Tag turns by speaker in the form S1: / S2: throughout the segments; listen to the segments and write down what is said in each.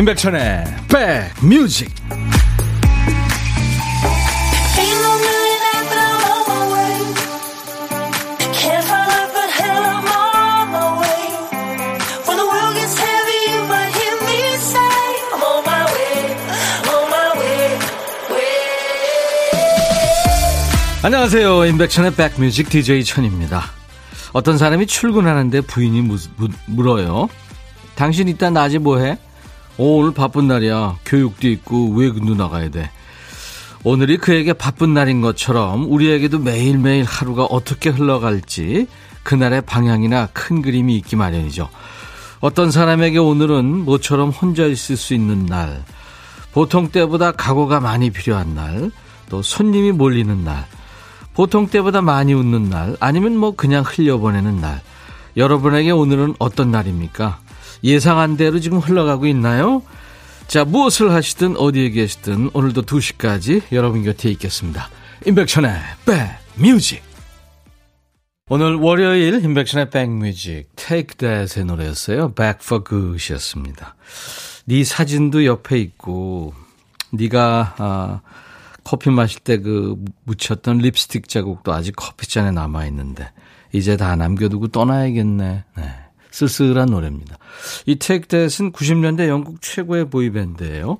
S1: 임백천의 백뮤직. 안녕하세요. 임백천의 백뮤직 DJ 천입니다. 어떤 사람이 출근하는데 부인이 무, 무, 물어요. 당신 이따 낮에 뭐해? 오, 오늘 바쁜 날이야. 교육도 있고 외근도 나가야 돼. 오늘이 그에게 바쁜 날인 것처럼 우리에게도 매일매일 하루가 어떻게 흘러갈지 그날의 방향이나 큰 그림이 있기 마련이죠. 어떤 사람에게 오늘은 모처럼 혼자 있을 수 있는 날, 보통 때보다 각오가 많이 필요한 날, 또 손님이 몰리는 날, 보통 때보다 많이 웃는 날, 아니면 뭐 그냥 흘려보내는 날. 여러분에게 오늘은 어떤 날입니까? 예상한 대로 지금 흘러가고 있나요? 자, 무엇을 하시든 어디에 계시든 오늘도 2시까지 여러분 곁에 있겠습니다. 임백천의 백뮤직. 오늘 월요일 임백천의 백뮤직 Take That의 노래였어요. Back for Good이었습니다. 네 사진도 옆에 있고 네가 아, 커피 마실 때 그 묻혔던 립스틱 자국도 아직 커피잔에 남아 있는데 이제 다 남겨두고 떠나야겠네. 네. 쓸쓸한 노래입니다. 이 Take That은 90년대 영국 최고의 보이밴드예요.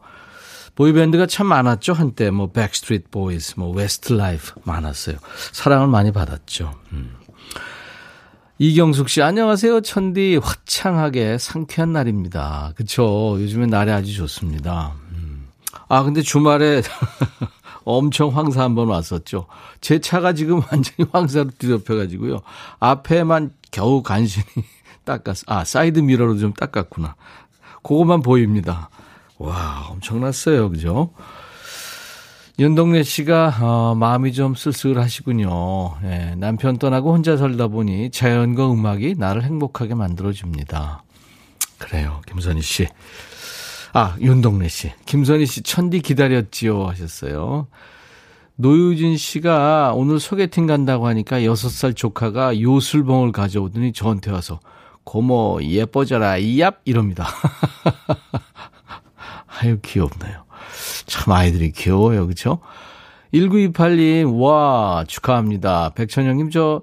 S1: 보이밴드가 참 많았죠 한때 뭐 백스트리트 보이스, 뭐 웨스트라이프 많았어요. 사랑을 많이 받았죠. 음. 이경숙 씨 안녕하세요 천디 화창하게 상쾌한 날입니다. 그쵸 요즘에 날이 아주 좋습니다. 음. 아 근데 주말에 엄청 황사 한번 왔었죠. 제 차가 지금 완전히 황사로 뒤덮여가지고요. 앞에만 겨우 간신히 닦았어. 아, 사이드 미러로 좀 닦았구나. 그것만 보입니다. 와, 엄청났어요. 그죠? 윤동래 씨가, 어, 마음이 좀 쓸쓸하시군요. 예, 남편 떠나고 혼자 살다 보니 자연과 음악이 나를 행복하게 만들어줍니다. 그래요. 김선희 씨. 아, 윤동래 씨. 김선희 씨, 천디 기다렸지요. 하셨어요. 노유진 씨가 오늘 소개팅 간다고 하니까 6살 조카가 요술봉을 가져오더니 저한테 와서 고모 예뻐져라 이얍 이럽니다. 아유 귀엽네요. 참 아이들이 귀여워요. 그렇죠? 1928님, 와, 축하합니다. 백천영님, 저,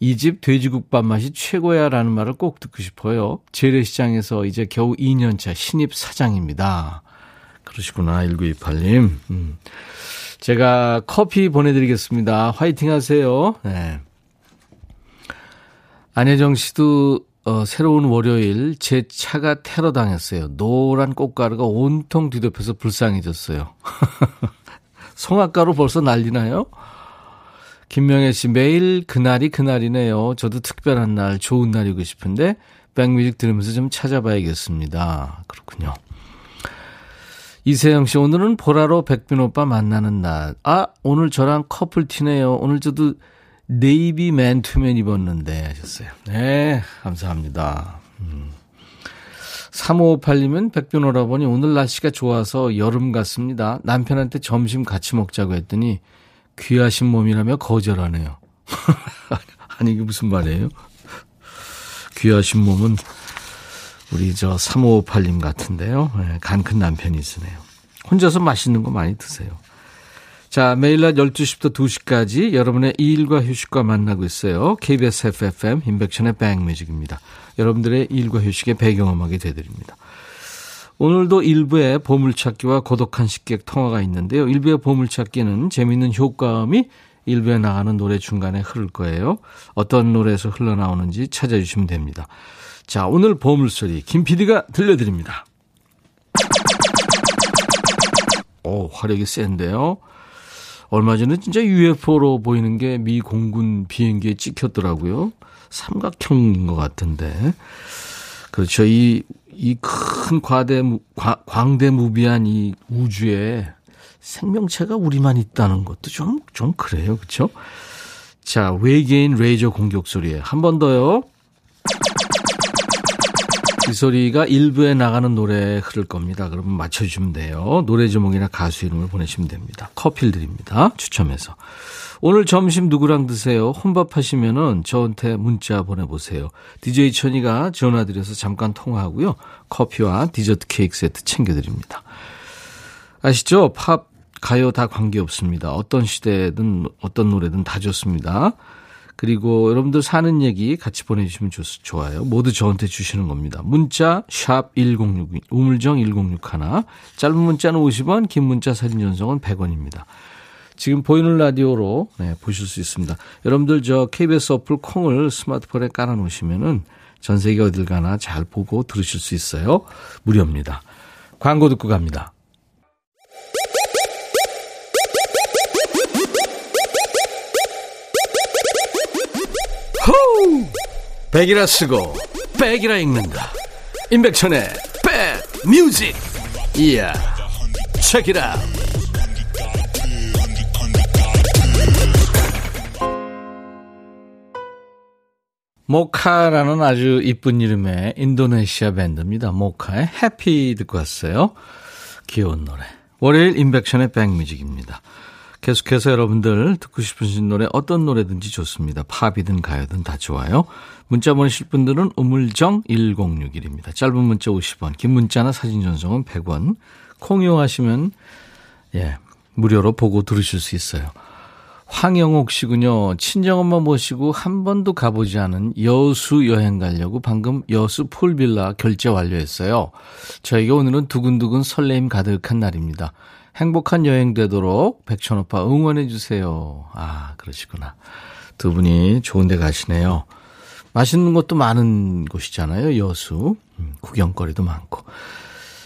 S1: 이 집 돼지국밥 맛이 최고야 라는 말을 꼭 듣고 싶어요. 재래시장에서 이제 겨우 2년차 신입 사장입니다. 그러시구나, 1928님. 음. 제가 커피 보내드리겠습니다. 화이팅 하세요. 네. 안혜정 씨도 어, 새로운 월요일 제 차가 테러 당했어요. 노란 꽃가루가 온통 뒤덮여서 불쌍해졌어요. 송악가루 벌써 난리나요? 김명혜 씨 매일 그날이 그날이네요. 저도 특별한 날, 좋은 날이고 싶은데 백뮤직 들으면서 좀 찾아봐야겠습니다. 그렇군요. 이세영 씨 오늘은 보라로 백빈 오빠 만나는 날. 아 오늘 저랑 커플 티네요. 오늘 저도 네이비 맨투맨 입었는데 하셨어요. 네, 감사합니다. 음. 3558님은 백변 오라버니 오늘 날씨가 좋아서 여름 같습니다. 남편한테 점심 같이 먹자고 했더니 귀하신 몸이라며 거절하네요. 아니 이게 무슨 말이에요? 귀하신 몸은 우리 저 3558님 같은데요. 네, 간큰 남편이 있으네요. 혼자서 맛있는 거 많이 드세요. 자, 매일 낮 12시부터 2시까지 여러분의 일과 휴식과 만나고 있어요. KBS FFM 인백션의 백뮤직입니다. 여러분들의 일과 휴식의 배경음악이 되드립니다. 오늘도 일부의 보물찾기와 고독한 식객 통화가 있는데요. 일부의 보물찾기는 재미있는 효과음이 일부에 나가는 노래 중간에 흐를 거예요. 어떤 노래에서 흘러나오는지 찾아주시면 됩니다. 자, 오늘 보물소리 김 PD가 들려드립니다. 오, 화력이 센데요. 얼마 전에 진짜 UFO로 보이는 게 미 공군 비행기에 찍혔더라고요. 삼각형인 것 같은데. 그렇죠. 이, 이 큰 과대, 과, 광대무비한 이 우주에 생명체가 우리만 있다는 것도 좀, 좀 그래요. 그렇죠? 자, 외계인 레이저 공격 소리에 한 번 더요. 이 소리가 일부에 나가는 노래 흐를 겁니다. 그러면 맞춰주시면 돼요. 노래 제목이나 가수 이름을 보내시면 됩니다. 커피를 드립니다. 추첨해서. 오늘 점심 누구랑 드세요? 혼밥 하시면은 저한테 문자 보내보세요. DJ 천이가 전화드려서 잠깐 통화하고요. 커피와 디저트 케이크 세트 챙겨드립니다. 아시죠? 팝, 가요 다 관계없습니다. 어떤 시대든 어떤 노래든 다 좋습니다. 그리고 여러분들 사는 얘기 같이 보내주시면 좋, 좋아요. 모두 저한테 주시는 겁니다. 문자 샵 1061, 우물정 1061, 짧은 문자는 50원, 긴 문자 사진 전송은 100원입니다. 지금 보이는 라디오로 네, 보실 수 있습니다. 여러분들 저 KBS 어플 콩을 스마트폰에 깔아놓으시면은 전 세계 어딜 가나 잘 보고 들으실 수 있어요. 무료입니다. 광고 듣고 갑니다. 백이라 쓰고 백이라 읽는다. 임백천의 백 뮤직. 이야. 책이라. 모카라는 아주 이쁜 이름의 인도네시아 밴드입니다. 모카의 해피 듣고 왔어요. 귀여운 노래. 월요일 인백션의 백뮤직입니다. 계속해서 여러분들 듣고 싶으신 노래 어떤 노래든지 좋습니다. 팝이든 가요든 다 좋아요. 문자 보내실 분들은 우물정 1061입니다. 짧은 문자 50원, 긴 문자나 사진 전송은 100원. 콩 이용하시면 예, 무료로 보고 들으실 수 있어요. 황영옥 씨군요. 친정엄마 모시고 한 번도 가보지 않은 여수 여행 가려고 방금 여수 폴빌라 결제 완료했어요. 저에게 오늘은 두근두근 설레임 가득한 날입니다. 행복한 여행 되도록 백천오빠 응원해 주세요. 아, 그러시구나. 두 분이 좋은 데 가시네요. 맛있는 것도 많은 곳이잖아요, 여수. 음, 구경거리도 많고.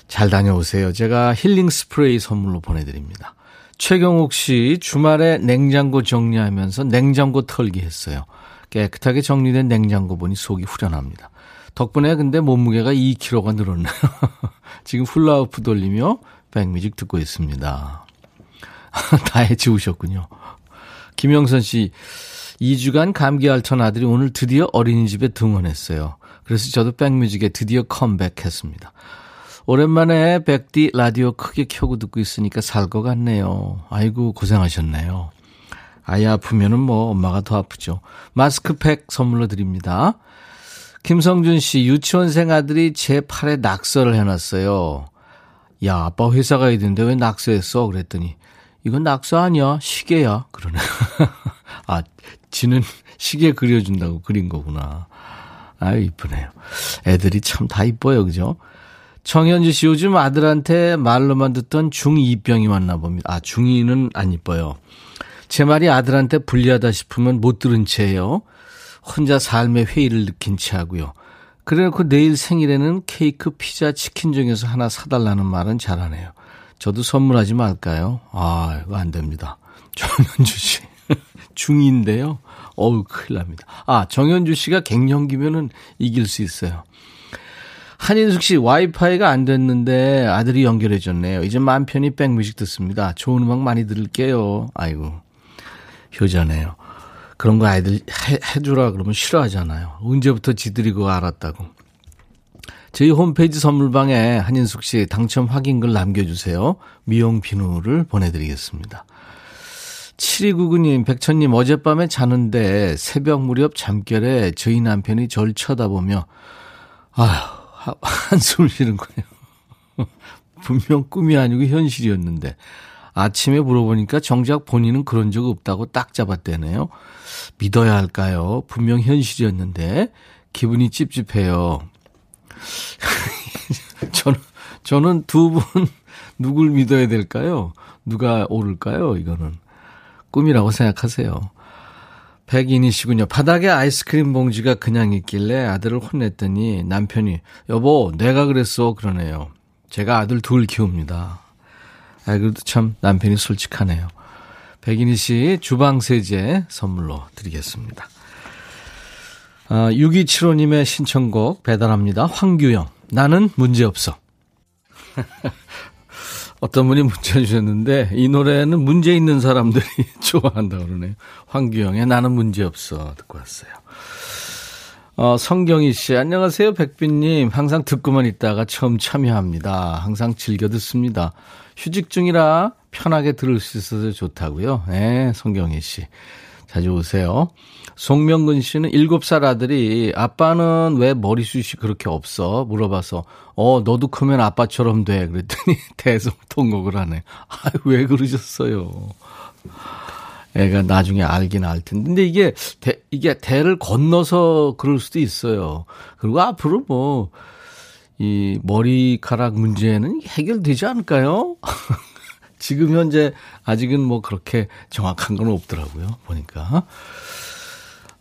S1: 잘 다녀오세요. 제가 힐링 스프레이 선물로 보내드립니다. 최경옥 씨, 주말에 냉장고 정리하면서 냉장고 털기 했어요. 깨끗하게 정리된 냉장고 보니 속이 후련합니다. 덕분에 근데 몸무게가 2kg가 늘었네요. 지금 훌라후프 돌리며 백뮤직 듣고 있습니다. 다 해치우셨군요. 김영선 씨, 2주간 감기 앓던 아들이 오늘 드디어 어린이집에 등원했어요. 그래서 저도 백뮤직에 드디어 컴백했습니다. 오랜만에 백디 라디오 크게 켜고 듣고 있으니까 살 것 같네요. 아이고, 고생하셨네요. 아이 아프면은 뭐 엄마가 더 아프죠. 마스크팩 선물로 드립니다. 김성준 씨, 유치원생 아들이 제 팔에 낙서를 해놨어요. 야, 아빠 회사 가야 되는데 왜 낙서했어? 그랬더니, 이건 낙서 아니야. 시계야. 그러네. 아, 지는 시계 그려준다고 그린 거구나. 아유, 이쁘네요. 애들이 참 다 이뻐요. 그죠? 정현주 씨, 요즘 아들한테 말로만 듣던 중2병이 왔나 봅니다. 아, 중2는 안 이뻐요. 제 말이 아들한테 불리하다 싶으면 못 들은 채예요. 혼자 삶의 회의를 느낀 채 하고요. 그래놓고 내일 생일에는 케이크, 피자, 치킨 중에서 하나 사달라는 말은 잘하네요. 저도 선물하지 말까요? 아, 이거 안 됩니다. 정현주 씨. 중인데요. 어우, 큰일 납니다. 아, 정현주 씨가 갱년기면은 이길 수 있어요. 한인숙 씨, 와이파이가 안 됐는데 아들이 연결해줬네요. 이제 맘 편히 백뮤직 듣습니다. 좋은 음악 많이 들을게요. 아이고, 효자네요. 그런 거 아이들 해, 해주라 그러면 싫어하잖아요. 언제부터 지들이 그거 알았다고. 저희 홈페이지 선물방에 한인숙 씨 당첨 확인글 남겨주세요. 미용 비누를 보내드리겠습니다. 7299님, 백천님, 어젯밤에 자는데 새벽 무렵 잠결에 저희 남편이 절 쳐다보며, 아휴, 한숨을 쉬는 거예요. 분명 꿈이 아니고 현실이었는데, 아침에 물어보니까 정작 본인은 그런 적 없다고 딱 잡았대네요. 믿어야 할까요? 분명 현실이었는데 기분이 찝찝해요. 저는 저는 두 분 누굴 믿어야 될까요? 누가 오를까요? 이거는 꿈이라고 생각하세요. 백인이시군요. 바닥에 아이스크림 봉지가 그냥 있길래 아들을 혼냈더니 남편이 여보 내가 그랬어 그러네요. 제가 아들 둘 키웁니다. 아 그래도 참 남편이 솔직하네요. 백인희 씨 주방 세제 선물로 드리겠습니다. 아, 6275님의 신청곡 배달합니다. 황규영. 나는 문제없어. 어떤 분이 문자 주셨는데 이 노래는 문제 있는 사람들이 좋아한다 그러네요. 황규영의 나는 문제없어 듣고 왔어요. 어, 성경희 씨, 안녕하세요, 백빈님. 항상 듣고만 있다가 처음 참여합니다. 항상 즐겨 듣습니다. 휴직 중이라 편하게 들을 수 있어서 좋다고요. 네, 성경희 씨. 자주 오세요. 송명근 씨는 7살 아들이 아빠는 왜 머리숱이 그렇게 없어? 물어봐서 어, 너도 크면 아빠처럼 돼. 그랬더니 대성통곡을 하네. 아, 왜 그러셨어요? 애가 나중에 알긴 알 텐데. 근데 이게, 대, 이게 대를 건너서 그럴 수도 있어요. 그리고 앞으로 뭐, 이 머리카락 문제는 해결되지 않을까요? 지금 현재 아직은 뭐 그렇게 정확한 건 없더라고요. 보니까.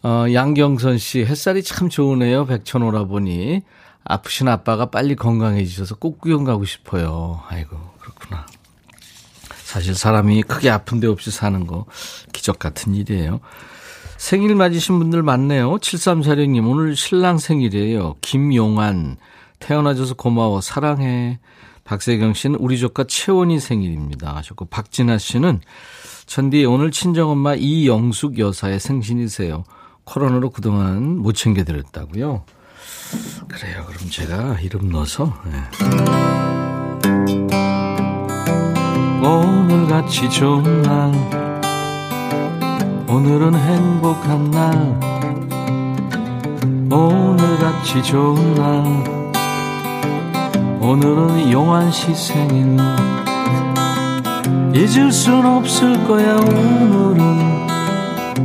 S1: 어, 양경선 씨, 햇살이 참 좋으네요. 백천오라 보니. 아프신 아빠가 빨리 건강해지셔서 꼭 구경 가고 싶어요. 아이고. 사실 사람이 크게 아픈 데 없이 사는 거 기적 같은 일이에요. 생일 맞으신 분들 많네요. 7346님, 오늘 신랑 생일이에요. 김용환, 태어나줘서 고마워, 사랑해. 박세경 씨는 우리 조카 채원이 생일입니다. 하셨고, 박진아 씨는 천디 오늘 친정엄마 이영숙 여사의 생신이세요. 코로나로 그동안 못 챙겨드렸다고요. 그래요. 그럼 제가 이름 넣어서. 네. 오늘같이 좋은 날. 오늘은 행복한 날. 오늘같이 좋은 날. 오늘은 용한 시 생일 잊을 순 없을 거야 오늘은.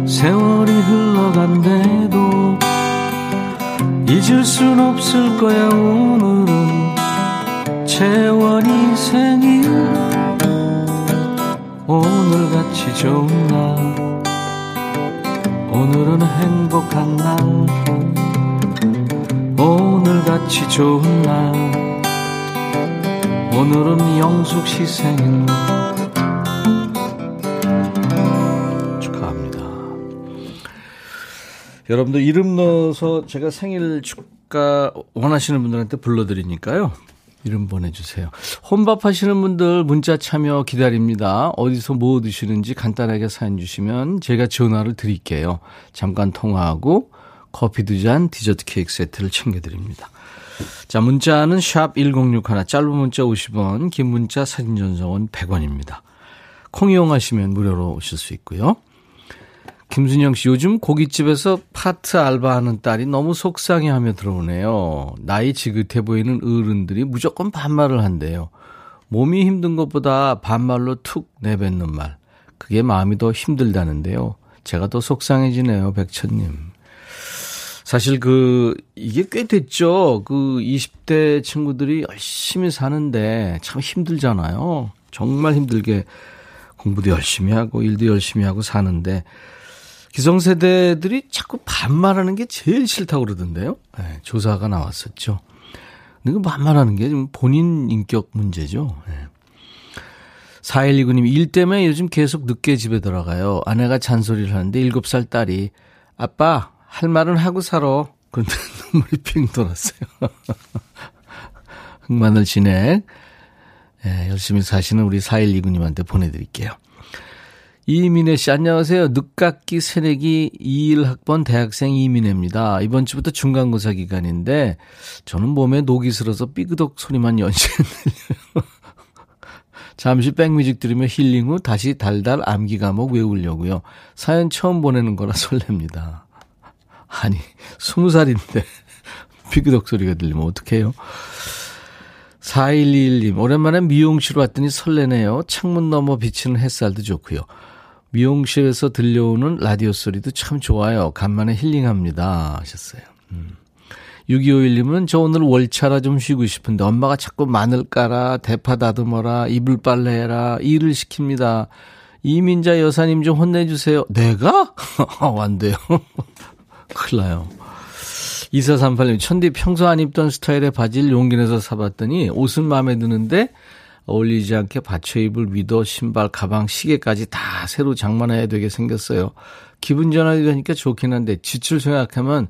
S1: 세월이 흘러간대도 잊을 순 없을 거야 오늘은. 채원이 생일 오늘같이 좋은 날. 오늘은 행복한 날. 오늘같이 좋은 날. 오늘은 영숙 씨 생일. 축하합니다. 여러분들 이름 넣어서 제가 생일 축가 원하시는 분들한테 불러드리니까요 이름 보내주세요. 혼밥 하시는 분들 문자 참여 기다립니다. 어디서 뭐 드시는지 간단하게 사연 주시면 제가 전화를 드릴게요. 잠깐 통화하고 커피 두 잔, 디저트 케이크 세트를 챙겨드립니다. 자, 문자는 샵 1061, 짧은 문자 50원, 긴 문자 사진 전송은 100원입니다. 콩 이용하시면 무료로 오실 수 있고요. 김순영 씨, 요즘 고깃집에서 파트 알바하는 딸이 너무 속상해 하며 들어오네요. 나이 지긋해 보이는 어른들이 무조건 반말을 한대요. 몸이 힘든 것보다 반말로 툭 내뱉는 말. 그게 마음이 더 힘들다는데요. 제가 더 속상해지네요, 백천님. 사실 그, 이게 꽤 됐죠. 그 20대 친구들이 열심히 사는데 참 힘들잖아요. 정말 힘들게 공부도 열심히 하고 일도 열심히 하고 사는데 기성세대들이 자꾸 반말하는 게 제일 싫다고 그러던데요. 네, 조사가 나왔었죠. 근데 그 반말하는 게 본인 인격 문제죠. 네. 4129님, 일 때문에 요즘 계속 늦게 집에 들어가요. 아내가 잔소리를 하는데 7살 딸이, 아빠, 할 말은 하고 살아. 그런데 눈물이 핑 돌았어요. 흑마늘 진액. 네, 열심히 사시는 우리 4129님한테 보내드릴게요. 이민혜 씨, 안녕하세요. 늦깎이 새내기 21학번 대학생 이민혜입니다. 이번 주부터 중간고사 기간인데, 저는 몸에 녹이 슬어서 삐그덕 소리만 연시에 들려요. 잠시 백뮤직 들으며 힐링 후 다시 달달 암기 과목 외우려고요. 사연 처음 보내는 거라 설렙니다. 아니, 스무 살인데 삐그덕 소리가 들리면 어떡해요? 4121님, 오랜만에 미용실 왔더니 설레네요. 창문 너머 비치는 햇살도 좋고요. 미용실에서 들려오는 라디오 소리도 참 좋아요. 간만에 힐링합니다. 하셨어요. 음. 6251님은 저 오늘 월차라 좀 쉬고 싶은데 엄마가 자꾸 마늘 까라, 대파 다듬어라, 이불 빨래해라, 일을 시킵니다. 이민자 여사님 좀 혼내주세요. 내가? 안 돼요. 큰일 나요. 2438님, 천디 평소 안 입던 스타일의 바지를 용기 내서 사봤더니 옷은 마음에 드는데 어울리지 않게 받쳐 입을 위도, 신발, 가방, 시계까지 다 새로 장만해야 되게 생겼어요. 기분 전환이 되니까 좋긴 한데 지출 생각하면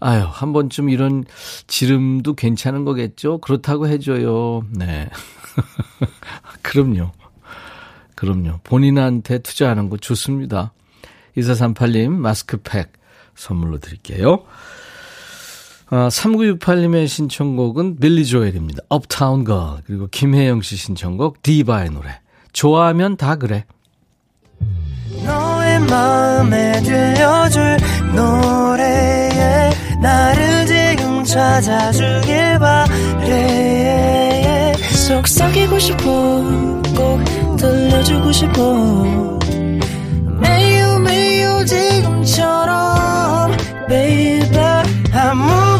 S1: 아유, 한 번쯤 이런 지름도 괜찮은 거겠죠? 그렇다고 해줘요. 네. 그럼요. 그럼요. 본인한테 투자하는 거 좋습니다. 2438님, 마스크팩 선물로 드릴게요. 어, 3968님의 신청곡은 빌리 조엘입니다. 업타운 걸. 그리고 김혜영 씨 신청곡 디바의 노래. 좋아하면 다 그래. 너의 마음에 들려줄 노래에 나를 지금 찾아주길 바래 속삭이고 싶어 꼭 들려주고 싶어 매우 매우 지금처럼 baby 아무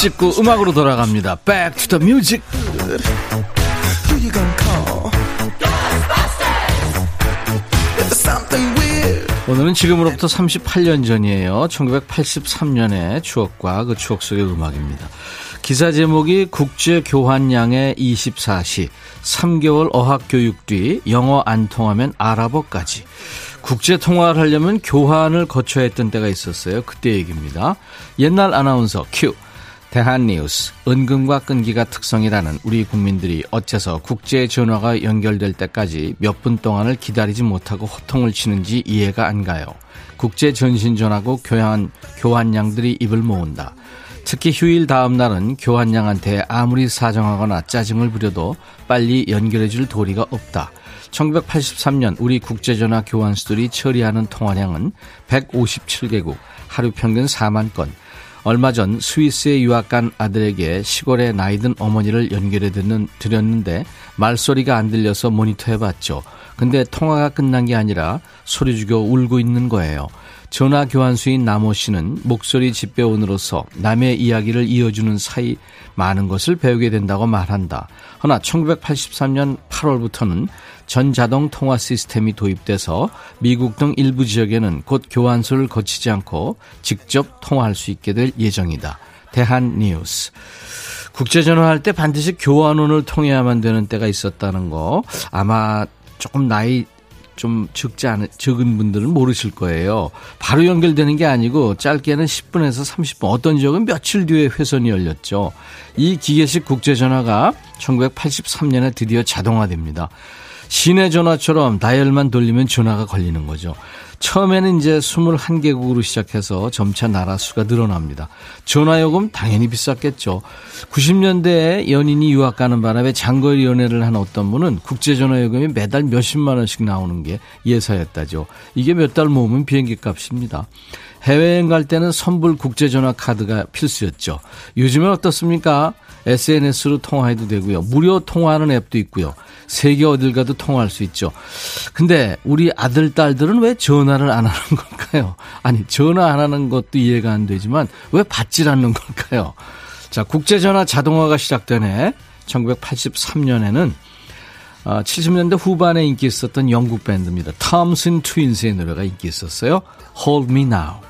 S1: 찍고 음악으로 돌아갑니다. Back to the music. 오늘은 지금으로부터 38년 전이에요. 1983년의 추억과 그 추억 속의 음악입니다. 기사 제목이 국제 교환량의 24시, 3개월 어학 교육 뒤 영어 안 통하면 아랍어까지. 국제 통화를 하려면 교환을 거쳐야 했던 때가 있었어요. 그때 얘기입니다. 옛날 아나운서 큐. 대한뉴스, 은근과 끈기가 특성이라는 우리 국민들이 어째서 국제 전화가 연결될 때까지 몇 분 동안을 기다리지 못하고 호통을 치는지 이해가 안 가요. 국제 전신 전화고 교환, 교환량들이 입을 모은다. 특히 휴일 다음 날은 교환량한테 아무리 사정하거나 짜증을 부려도 빨리 연결해 줄 도리가 없다. 1983년 우리 국제전화 교환수들이 처리하는 통화량은 157개국, 하루 평균 4만 건, 얼마 전 스위스에 유학 간 아들에게 시골의 나이든 어머니를 연결해 듣는, 드렸는데 말소리가 안 들려서 모니터 해봤죠. 근데 통화가 끝난 게 아니라 소리 죽여 울고 있는 거예요. 전화 교환수인 남호 씨는 목소리 집배원으로서 남의 이야기를 이어주는 사이 많은 것을 배우게 된다고 말한다. 허나 1983년 8월부터는 전자동 통화 시스템이 도입돼서 미국 등 일부 지역에는 곧 교환소를 거치지 않고 직접 통화할 수 있게 될 예정이다. 대한 뉴스. 국제전화할 때 반드시 교환원을 통해야만 되는 때가 있었다는 거 아마 조금 나이 좀 적지 않은, 적은 분들은 모르실 거예요. 바로 연결되는 게 아니고 짧게는 10분에서 30분, 어떤 지역은 며칠 뒤에 회선이 열렸죠. 이 기계식 국제 전화가 1983년에 드디어 자동화됩니다. 시내 전화처럼 다이얼만 돌리면 전화가 걸리는 거죠. 처음에는 이제 21개국으로 시작해서 점차 나라 수가 늘어납니다. 전화요금 당연히 비쌌겠죠. 90년대에 연인이 유학 가는 바람에 장거리 연애를 한 어떤 분은 국제전화요금이 매달 몇십만 원씩 나오는 게 예사였다죠. 이게 몇 달 모으면 비행기 값입니다. 해외여행 갈 때는 선불 국제전화 카드가 필수였죠. 요즘은 어떻습니까? SNS로 통화해도 되고요. 무료 통화하는 앱도 있고요. 세계 어딜 가도 통화할 수 있죠. 근데 우리 아들, 딸들은 왜 전화를 안 하는 걸까요? 아니, 전화 안 하는 것도 이해가 안 되지만 왜 받질 않는 걸까요? 자, 국제전화 자동화가 시작되네. 1983년에는 70년대 후반에 인기 있었던 영국 밴드입니다. 톰슨 트윈스의 노래가 인기 있었어요. Hold Me Now.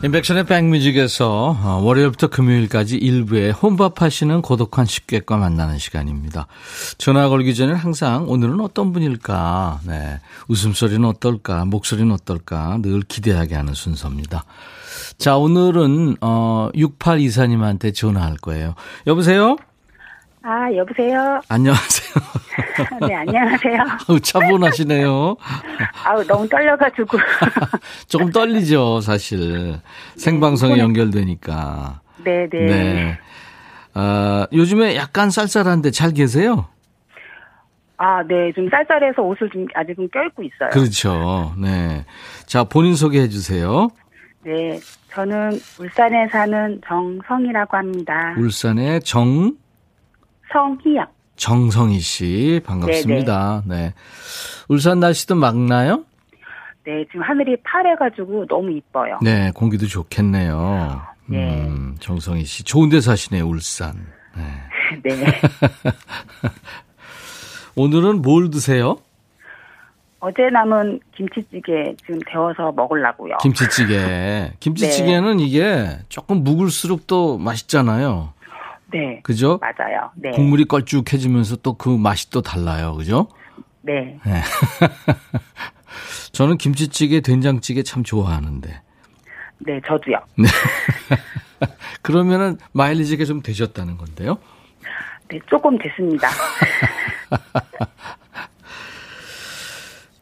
S1: 인백션의 백뮤직에서 어, 월요일부터 금요일까지 일부에 혼밥하시는 고독한 식객과 만나는 시간입니다. 전화 걸기 전에 항상 오늘은 어떤 분일까, 네, 웃음소리는 어떨까, 목소리는 어떨까 늘 기대하게 하는 순서입니다. 자, 오늘은 어 6824님한테 전화할 거예요. 여보세요?
S2: 아, 여보세요?
S1: 안녕하세요.
S2: 네, 안녕하세요.
S1: 아우, 차분하시네요.
S2: 아우, 너무 떨려가지고.
S1: 조금 떨리죠, 사실. 생방송에 연결되니까.
S2: 네네. 네.
S1: 아, 요즘에 약간 쌀쌀한데 잘 계세요?
S2: 아, 네. 좀 쌀쌀해서 옷을 좀 아직은 껴입고 있어요.
S1: 그렇죠. 네. 자, 본인 소개해 주세요.
S2: 네. 저는 울산에 사는 정성이라고 합니다.
S1: 울산의 정,
S2: 성희요.
S1: 정성희 씨. 반갑습니다. 네. 울산 날씨도 맑나요?
S2: 네. 지금 하늘이 파래가지고 너무 이뻐요.
S1: 네, 공기도 좋겠네요.
S2: 네.
S1: 음, 정성희 씨. 좋은 데 사시네요, 울산. 네.
S2: 네.
S1: 오늘은 뭘 드세요?
S2: 어제 남은 김치찌개 지금 데워서 먹으려고요.
S1: 김치찌개. 김치찌개는 이게 조금 묵을수록 또 맛있잖아요.
S2: 네.
S1: 그죠?
S2: 맞아요. 네.
S1: 국물이 걸쭉해지면서 또 그 맛이 또 달라요. 그죠?
S2: 네.
S1: 네. 저는 김치찌개, 된장찌개 참 좋아하는데.
S2: 네, 저도요.
S1: 그러면은 마일리지가 좀 되셨다는 건데요.
S2: 네, 조금 됐습니다.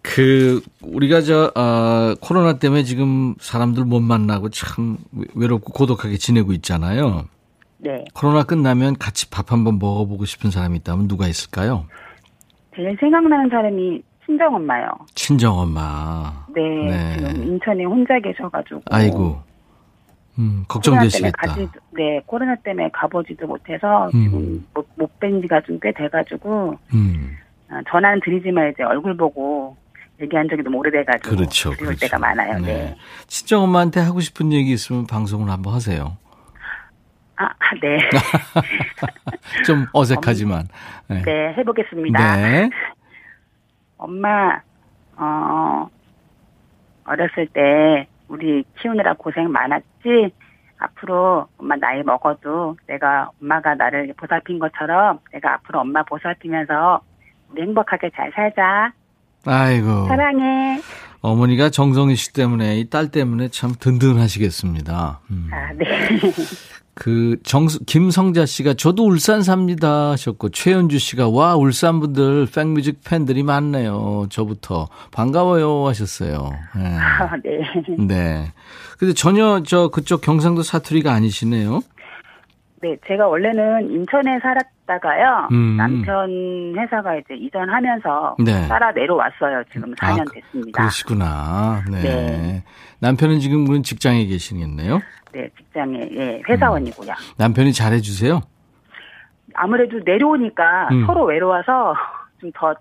S1: 그 우리가 저 어, 코로나 때문에 지금 사람들 못 만나고 참 외롭고 고독하게 지내고 있잖아요.
S2: 네.
S1: 코로나 끝나면 같이 밥 한번 먹어보고 싶은 사람이 있다면 누가 있을까요?
S2: 제일 생각나는 사람이 친정 엄마요.
S1: 친정 엄마.
S2: 네,
S1: 네.
S2: 지금 인천에 혼자 계셔가지고.
S1: 아이고. 음,
S2: 코로나 때문에
S1: 걱정되시겠다.
S2: 가지, 네, 코로나 때문에 가보지도 못해서
S1: 음.
S2: 지금 못, 못뵌 지가 좀 꽤 돼가지고,
S1: 음,
S2: 어, 전화는 드리지만 이제 얼굴 보고 얘기한 적이 너무 오래돼가지고.
S1: 그렇죠.
S2: 그리울
S1: 그렇죠.
S2: 때가 많아요. 네.
S1: 친정 엄마한테 하고 싶은 얘기 있으면 방송을 한번 하세요.
S2: 아, 아, 네.
S1: 좀 어색하지만. 네.
S2: 네, 해보겠습니다.
S1: 네.
S2: 엄마, 어, 어렸을 때 우리 키우느라 고생 많았지? 앞으로 엄마 나이 먹어도 내가 엄마가 나를 보살핀 것처럼 내가 앞으로 엄마 보살피면서 우리 행복하게 잘 살자.
S1: 아이고.
S2: 사랑해.
S1: 어머니가 정성희 씨 때문에, 이 딸 때문에 참 든든하시겠습니다. 음.
S2: 아, 네.
S1: 그, 정, 김성자 씨가 저도 울산 삽니다 하셨고, 최현주 씨가 와, 울산 분들 팬뮤직 팬들이 많네요. 저부터. 반가워요 하셨어요. 네.
S2: 아, 네.
S1: 네. 근데 전혀 저 그쪽 경상도 사투리가 아니시네요.
S2: 네, 제가 원래는 인천에 살았다가요.
S1: 음.
S2: 남편 회사가 이제 이전하면서
S1: 네.
S2: 따라 내려왔어요. 지금 4년
S1: 아, 그-
S2: 됐습니다.
S1: 그러시구나. 네.
S2: 네.
S1: 남편은 지금 직장에 계시겠네요.
S2: 네, 직장에 예, 회사원이고요.
S1: 남편이 잘해주세요.
S2: 아무래도 내려오니까
S1: 음.
S2: 서로 외로워서 좀더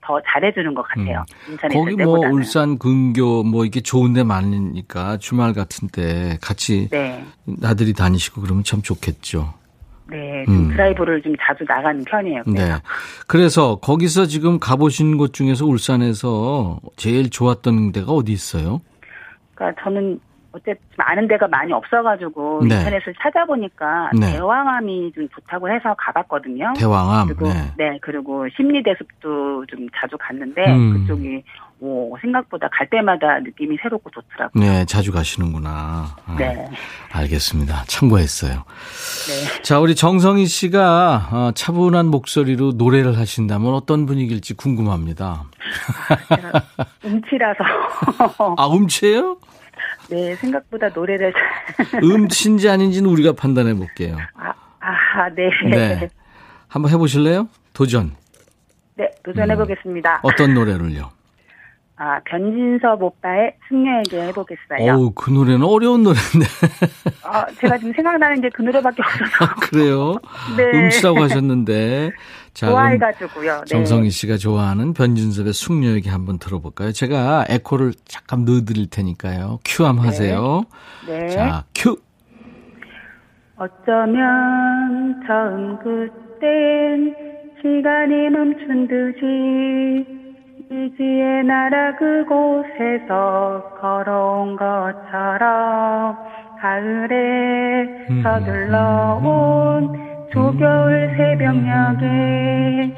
S2: 더 잘해주는 것 같아요.
S1: 음. 거기 뭐
S2: 때보다는.
S1: 울산 근교 뭐 이렇게 좋은데 많으니까 주말 같은 때 같이
S2: 네,
S1: 나들이 다니시고 그러면 참 좋겠죠.
S2: 네, 좀
S1: 음.
S2: 드라이브를 좀 자주 나가는 편이에요. 그래서.
S1: 네. 그래서 거기서 지금 가보신 곳 중에서 울산에서 제일 좋았던 데가 어디 있어요?
S2: 그러니까 저는 어쨌든 아는 데가 많이 없어가지고
S1: 네.
S2: 인터넷을 찾아보니까
S1: 네.
S2: 대왕암이 좀 좋다고 해서 가봤거든요.
S1: 대왕암.
S2: 그리고
S1: 네.
S2: 네. 그리고 심리대숲도 좀 자주 갔는데
S1: 음.
S2: 그쪽이 오, 생각보다 갈 때마다 느낌이 새롭고 좋더라고요.
S1: 네, 자주 가시는구나. 아,
S2: 네,
S1: 알겠습니다. 참고했어요.
S2: 네.
S1: 자, 우리 정성희 씨가 어, 차분한 목소리로 노래를 하신다면 어떤 분위기일지 궁금합니다.
S2: 음치라서
S1: 아, 음치예요?
S2: 네 생각보다 노래를 잘
S1: 음치인지 아닌지는 우리가 판단해 볼게요.
S2: 아, 아, 네.
S1: 네.
S2: 네.
S1: 한번 해보실래요? 도전.
S2: 도전해 보겠습니다.
S1: 어떤 노래를요?
S2: 아, 변진섭 오빠의 승려에게 해보겠어요.
S1: 어우, 그 노래는 어려운 노래인데.
S2: 아, 제가 지금 생각나는 게 그 노래밖에 없어서.
S1: 그래요?
S2: 네.
S1: 음치라고 하셨는데. 자,
S2: 좋아해가지고요. 네.
S1: 정성희 씨가 좋아하는 변진섭의 숙녀에게 한번 들어볼까요? 제가 에코를 잠깐 넣어드릴 테니까요. 큐 한번 하세요.
S2: 네.
S1: 자, 큐.
S2: 어쩌면 처음 그땐 시간이 멈춘 듯이 미지의 나라 그곳에서 걸어온 것처럼 가을에
S1: 음.
S2: 서둘러 온 조겨울 새벽녘에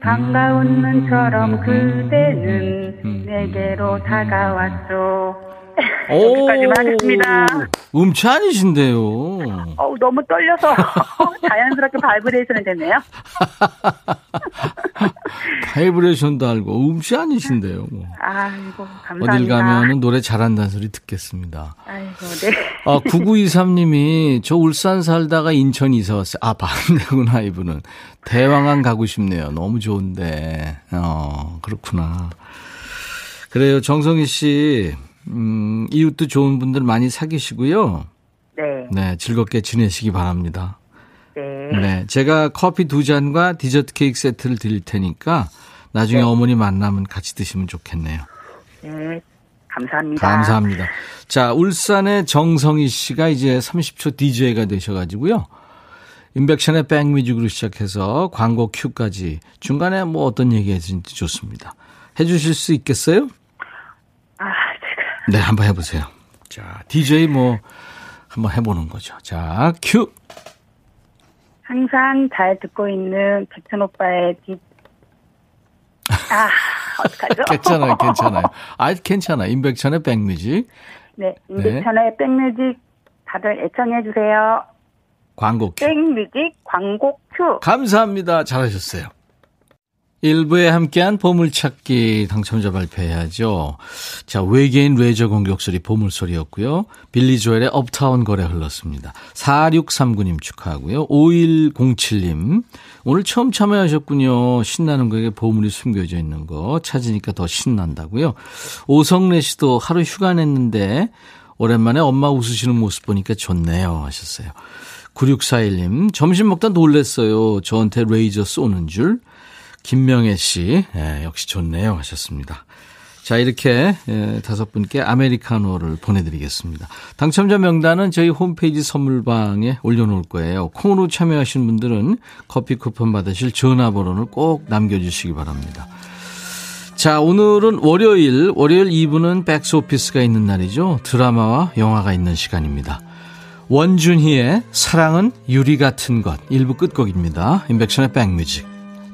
S2: 반가운 눈처럼 그대는
S1: 음.
S2: 내게로 다가왔죠. 여기까지만 하겠습니다.
S1: 음치 아니신데요.
S2: 어우, 너무 떨려서 자연스럽게 바이브레이션이 됐네요.
S1: 바이브레이션도 알고 음치 아니신데요. 뭐.
S2: 아이고, 감사합니다.
S1: 어딜 가면은 노래 잘한다는 소리 듣겠습니다.
S2: 아이고, 네.
S1: 아, 9923님이 저 울산 살다가 인천 이사 왔어요. 아, 반대구나, 이분은. 대왕암 가고 싶네요. 너무 좋은데. 어, 그렇구나. 그래요. 정성희 씨, 음, 이웃도 좋은 분들 많이 사귀시고요.
S2: 네.
S1: 네, 즐겁게 지내시기 바랍니다.
S2: 네.
S1: 네, 제가 커피 두 잔과 디저트 케이크 세트를 드릴 테니까 나중에 어머니 만나면 같이 드시면 좋겠네요.
S2: 네. 감사합니다.
S1: 감사합니다. 자, 울산의 정성희 씨가 이제 30초 DJ가 되셔가지고요. 인백션의 백뮤직으로 시작해서 광고 큐까지 중간에 뭐 어떤 얘기 해주신지 좋습니다. 해주실 수 있겠어요? 네, 한번 해보세요. 자, DJ 뭐 한번 해보는 거죠. 자, 큐.
S2: 항상 잘 듣고 있는 백천 오빠의 뒷. 아, 어떡하죠?
S1: 괜찮아요, 괜찮아요. 아, 괜찮아요. 임백천의 백뮤직.
S2: 네, 임백천의 백뮤직 다들 애청해주세요.
S1: 광고 큐.
S2: 백뮤직 광고 큐.
S1: 감사합니다. 잘하셨어요. 1부에 함께한 보물찾기 당첨자 발표해야죠. 자, 외계인 레저 공격 소리 보물 소리였고요. 빌리 조엘의 업타운 거래 흘렀습니다. 4639님 축하하고요. 5107님. 오늘 처음 참여하셨군요. 신나는 거에 보물이 숨겨져 있는 거 찾으니까 더 신난다고요. 오성래 씨도 하루 휴가 냈는데 오랜만에 엄마 웃으시는 모습 보니까 좋네요 하셨어요. 9641님, 점심 먹다 놀랬어요. 저한테 레이저 쏘는 줄. 김명애 씨, 예, 역시 좋네요. 하셨습니다. 자, 이렇게 예, 다섯 분께 아메리카노를 보내드리겠습니다. 당첨자 명단은 저희 홈페이지 선물방에 올려놓을 거예요. 콩으로 참여하신 분들은 커피 쿠폰 받으실 전화번호를 꼭 남겨주시기 바랍니다. 자, 오늘은 월요일, 월요일 2부는 백스오피스가 있는 날이죠. 드라마와 영화가 있는 시간입니다. 원준희의 사랑은 유리 같은 것 1부 끝곡입니다. 인백션의 백뮤직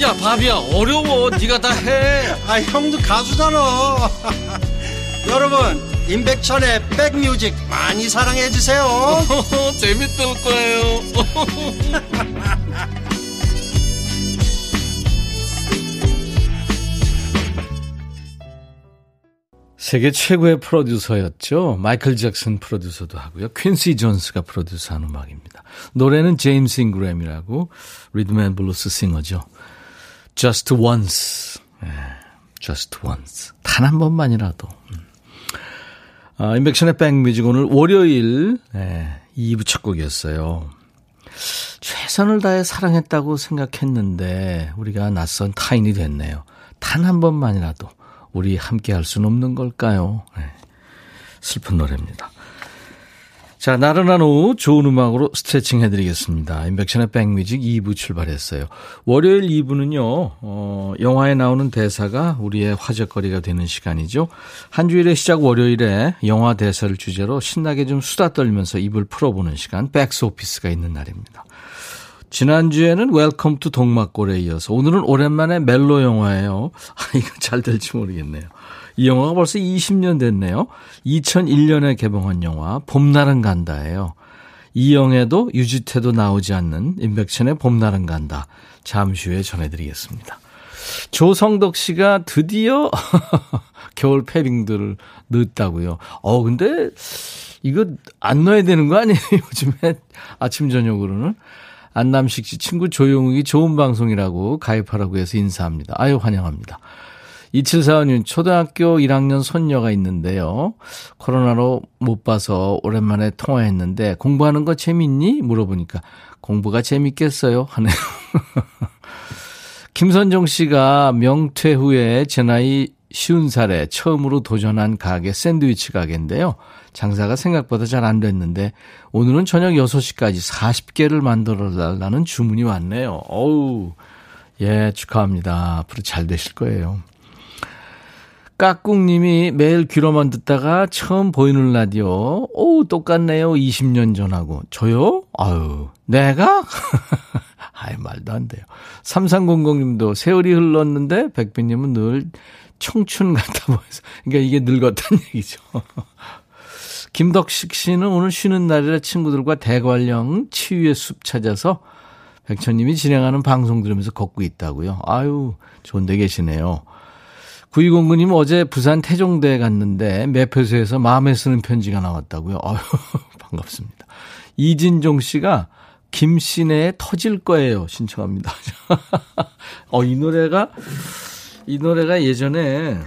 S1: 야 바비야 어려워 네가 다 해
S3: 아 형도 가수잖아 여러분 임백천의 백뮤직 많이 사랑해 주세요
S1: 재밌을 거예요 세계 최고의 프로듀서였죠. 마이클 잭슨 프로듀서도 하고요. 퀸시 존스가 프로듀서한 음악입니다. 노래는 제임스 잉그램이라고 리듬 앤 블루스 싱어죠. Just once. Just once. 단 한 번만이라도. 아, 임백천의 백뮤직 오늘 월요일 네, 2부 첫 곡이었어요. 최선을 다해 사랑했다고 생각했는데 우리가 낯선 타인이 됐네요. 단 한 번만이라도 우리 함께 할 수는 없는 걸까요? 네. 슬픈 노래입니다. 자, 나른한 오후 좋은 음악으로 스트레칭 해드리겠습니다. 인백션의 백뮤직 2부 출발했어요. 월요일 2부는요, 어, 영화에 나오는 대사가 우리의 화제거리가 되는 시간이죠. 한 주일의 시작 월요일에 영화 대사를 주제로 신나게 좀 수다 떨면서 입을 풀어보는 시간, 백스 오피스가 있는 날입니다. 지난주에는 웰컴 투 동막골에 이어서 오늘은 오랜만에 멜로 영화예요. 아, 이거 잘 될지 모르겠네요. 이 영화가 벌써 20년 됐네요. 2001년에 개봉한 영화 봄날은 간다예요. 이영애도 유지태도 나오지 않는 임백천의 봄날은 간다. 잠시 후에 전해드리겠습니다. 조성덕 씨가 드디어 겨울 패딩들을 넣었다고요. 어 근데 이거 안 넣어야 되는 거 아니에요? 요즘에 아침 저녁으로는. 안남식 씨 친구 조용욱이 좋은 방송이라고 가입하라고 해서 인사합니다. 아유 환영합니다. 2745님, 초등학교 1학년 손녀가 있는데요. 코로나로 못 봐서 오랜만에 통화했는데, 공부하는 거 재밌니? 물어보니까, 공부가 재밌겠어요? 하네요. 김선정 씨가 명퇴 후에 제 나이 쉬운 살에 처음으로 도전한 가게 샌드위치 가게인데요. 장사가 생각보다 잘 안 됐는데 오늘은 저녁 6시까지 40개를 만들어 달라는 주문이 왔네요. 어우, 예, 축하합니다. 앞으로 잘 되실 거예요. 까꿍님이 매일 귀로만 듣다가 처음 보이는 라디오. 오, 똑같네요. 20년 전하고. 저요? 아유, 내가? 아이, 말도 안 돼요. 3300님도 세월이 흘렀는데, 백빈님은 늘 청춘 같아 보여서. 그러니까 이게 늙었다는 얘기죠. 김덕식 씨는 오늘 쉬는 날이라 친구들과 대관령 치유의 숲 찾아서 백천님이 진행하는 방송 들으면서 걷고 있다고요. 아유, 좋은 데 계시네요. 9209님 어제 부산 태종대에 갔는데 매표소에서 마음에 쓰는 편지가 나왔다고요. 아유, 반갑습니다. 이진종 씨가 김신혜의 터질 거예요. 신청합니다. 어, 이 노래가, 이 노래가 예전에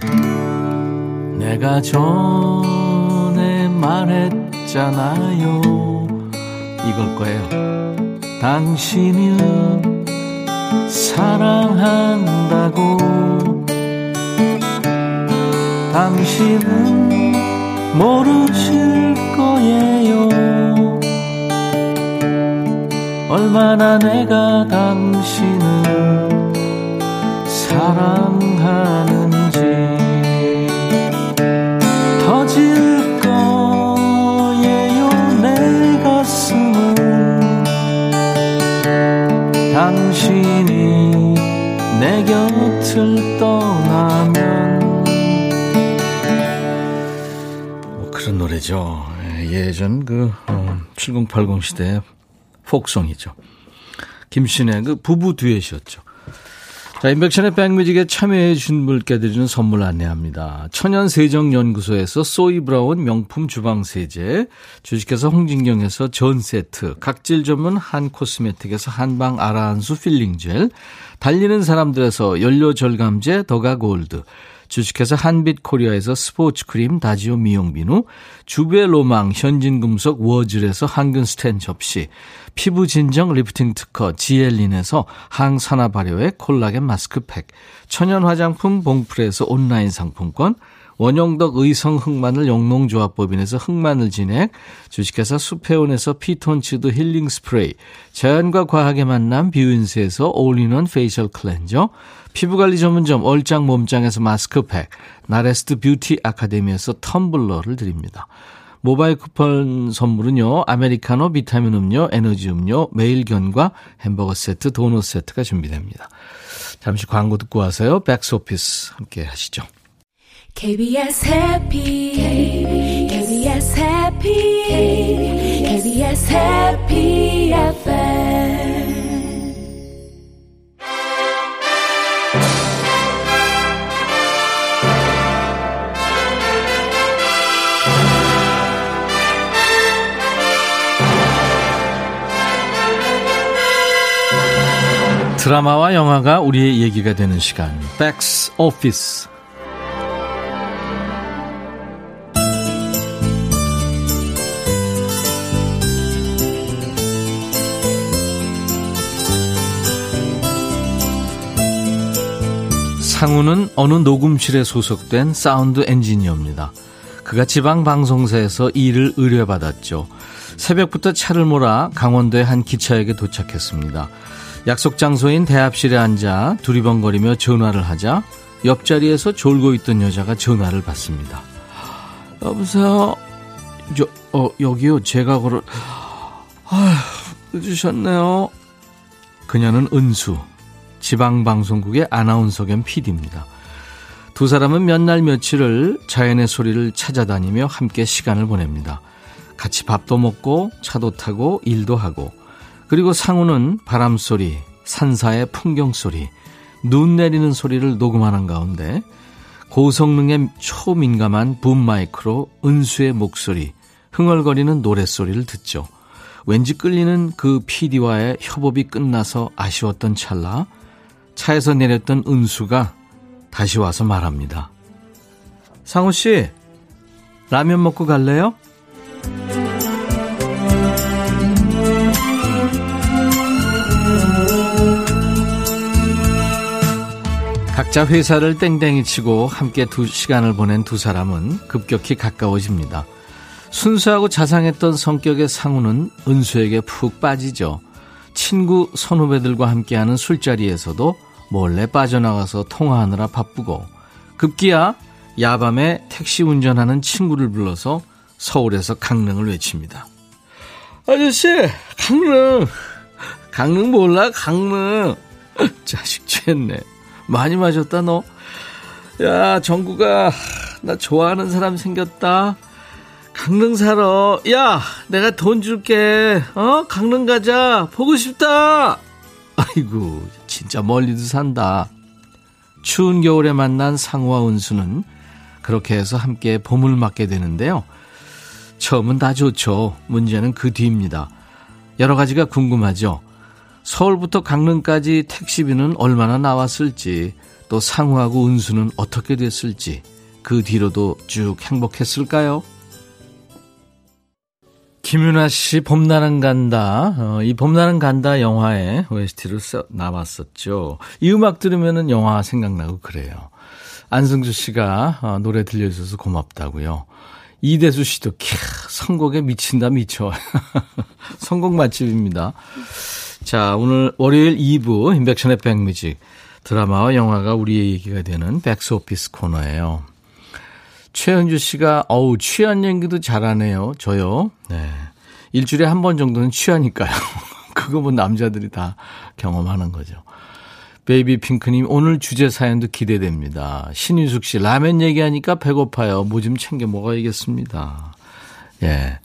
S1: 내가 전에 말했잖아요. 이걸 거예요. 당신을 사랑한다고 당신은 모르실 거예요. 얼마나 내가 당신을 사랑하는지 터질 거예요 내 가슴은 당신이 내 곁을 떠 노래죠. 예전 그, 어, 7080 시대의 포크송이죠. 김신의 그 부부 듀엣이었죠. 자, 임백천의 백뮤직에 참여해 주신 분께 드리는 선물 안내합니다. 천연세정연구소에서 소이브라운 명품 주방세제, 주식회사 홍진경에서 전세트, 각질 전문 한코스메틱에서 한방 아라한수 필링젤, 달리는 사람들에서 연료절감제 더가골드, 주식회사 한빛코리아에서 스포츠크림 다지오 미용비누, 주베로망 현진금속 워즐에서 항균스텐 접시, 피부진정 리프팅 특허 지엘린에서 항산화 발효의 콜라겐 마스크팩, 천연 화장품 봉프레에서 온라인 상품권, 원형덕 의성 흑마늘 영농조합법인에서 흑마늘 진액, 주식회사 수페온에서 피톤치드 힐링 스프레이, 자연과 과학의 만남 뷰인스에서 올인원 페이셜 클렌저, 피부관리 전문점 얼짱 몸짱에서 마스크팩, 나레스트 뷰티 아카데미에서 텀블러를 드립니다. 모바일 쿠폰 선물은요, 아메리카노 비타민 음료, 에너지 음료, 매일 견과 햄버거 세트, 도넛 세트가 준비됩니다. 잠시 광고 듣고 와서요, 백스 오피스 함께 하시죠.
S4: KBS 해피 KBS 해피 KBS 해피 FM
S1: 드라마와 영화가 우리의 얘기가 되는 시간, 백스 오피스. 상우는 어느 녹음실에 소속된 사운드 엔지니어입니다. 그가 지방 방송사에서 일을 의뢰받았죠. 새벽부터 차를 몰아 강원도의 한 기차역에 도착했습니다. 약속 장소인 대합실에 앉아 두리번거리며 전화를 하자 옆자리에서 졸고 있던 여자가 전화를 받습니다. 여보세요? 저, 어, 여기요. 제가 걸어, 아휴, 늦으셨네요. 그녀는 은수, 지방방송국의 아나운서 겸 PD입니다. 두 사람은 몇 날 며칠을 자연의 소리를 찾아다니며 함께 시간을 보냅니다. 같이 밥도 먹고 차도 타고 일도 하고 그리고 상우는 바람소리, 산사의 풍경소리, 눈 내리는 소리를 녹음하는 가운데 고성능의 초민감한 붐 마이크로 은수의 목소리, 흥얼거리는 노랫소리를 듣죠. 왠지 끌리는 그 PD와의 협업이 끝나서 아쉬웠던 찰나 차에서 내렸던 은수가 다시 와서 말합니다. 상우 씨, 라면 먹고 갈래요? 각자 회사를 땡땡이 치고 함께 두 시간을 보낸 두 사람은 급격히 가까워집니다. 순수하고 자상했던 성격의 상우는 은수에게 푹 빠지죠. 친구 선후배들과 함께하는 술자리에서도 몰래 빠져나가서 통화하느라 바쁘고 급기야 야밤에 택시 운전하는 친구를 불러서 서울에서 강릉을 외칩니다. 아저씨 강릉 강릉 몰라 강릉 자식 취했네 많이 마셨다 너. 야 정구가 나 좋아하는 사람 생겼다. 강릉 살아. 야 내가 돈 줄게. 어 강릉 가자. 보고 싶다. 아이고 진짜 멀리도 산다. 추운 겨울에 만난 상우와 은수는 그렇게 해서 함께 봄을 맞게 되는데요. 처음은 다 좋죠. 문제는 그 뒤입니다. 여러 가지가 궁금하죠. 서울부터 강릉까지 택시비는 얼마나 나왔을지, 또 상우하고 은수는 어떻게 됐을지, 그 뒤로도 쭉 행복했을까요? 김윤아 씨 봄나는 간다. 어, 이 봄나는 간다 영화에 OST를 써 나왔었죠. 이 음악 들으면은 영화 생각나고 그래요. 안승주 씨가 어, 노래 들려주셔서 고맙다고요. 이대수 씨도 캬 선곡에 미친다 미쳐. 선곡 맛집입니다. 자, 오늘 월요일 2부 인백션의 백뮤직 드라마와 영화가 우리의 얘기가 되는 백스 오피스 코너예요. 최현주 씨가 어우 취한 연기도 잘하네요. 저요. 네. 일주일에 한 번 정도는 취하니까요. 그거 뭐 남자들이 다 경험하는 거죠. 베이비 핑크님 오늘 주제 사연도 기대됩니다. 신윤숙 씨 라면 얘기하니까 배고파요. 뭐 좀 챙겨 먹어야겠습니다. 예.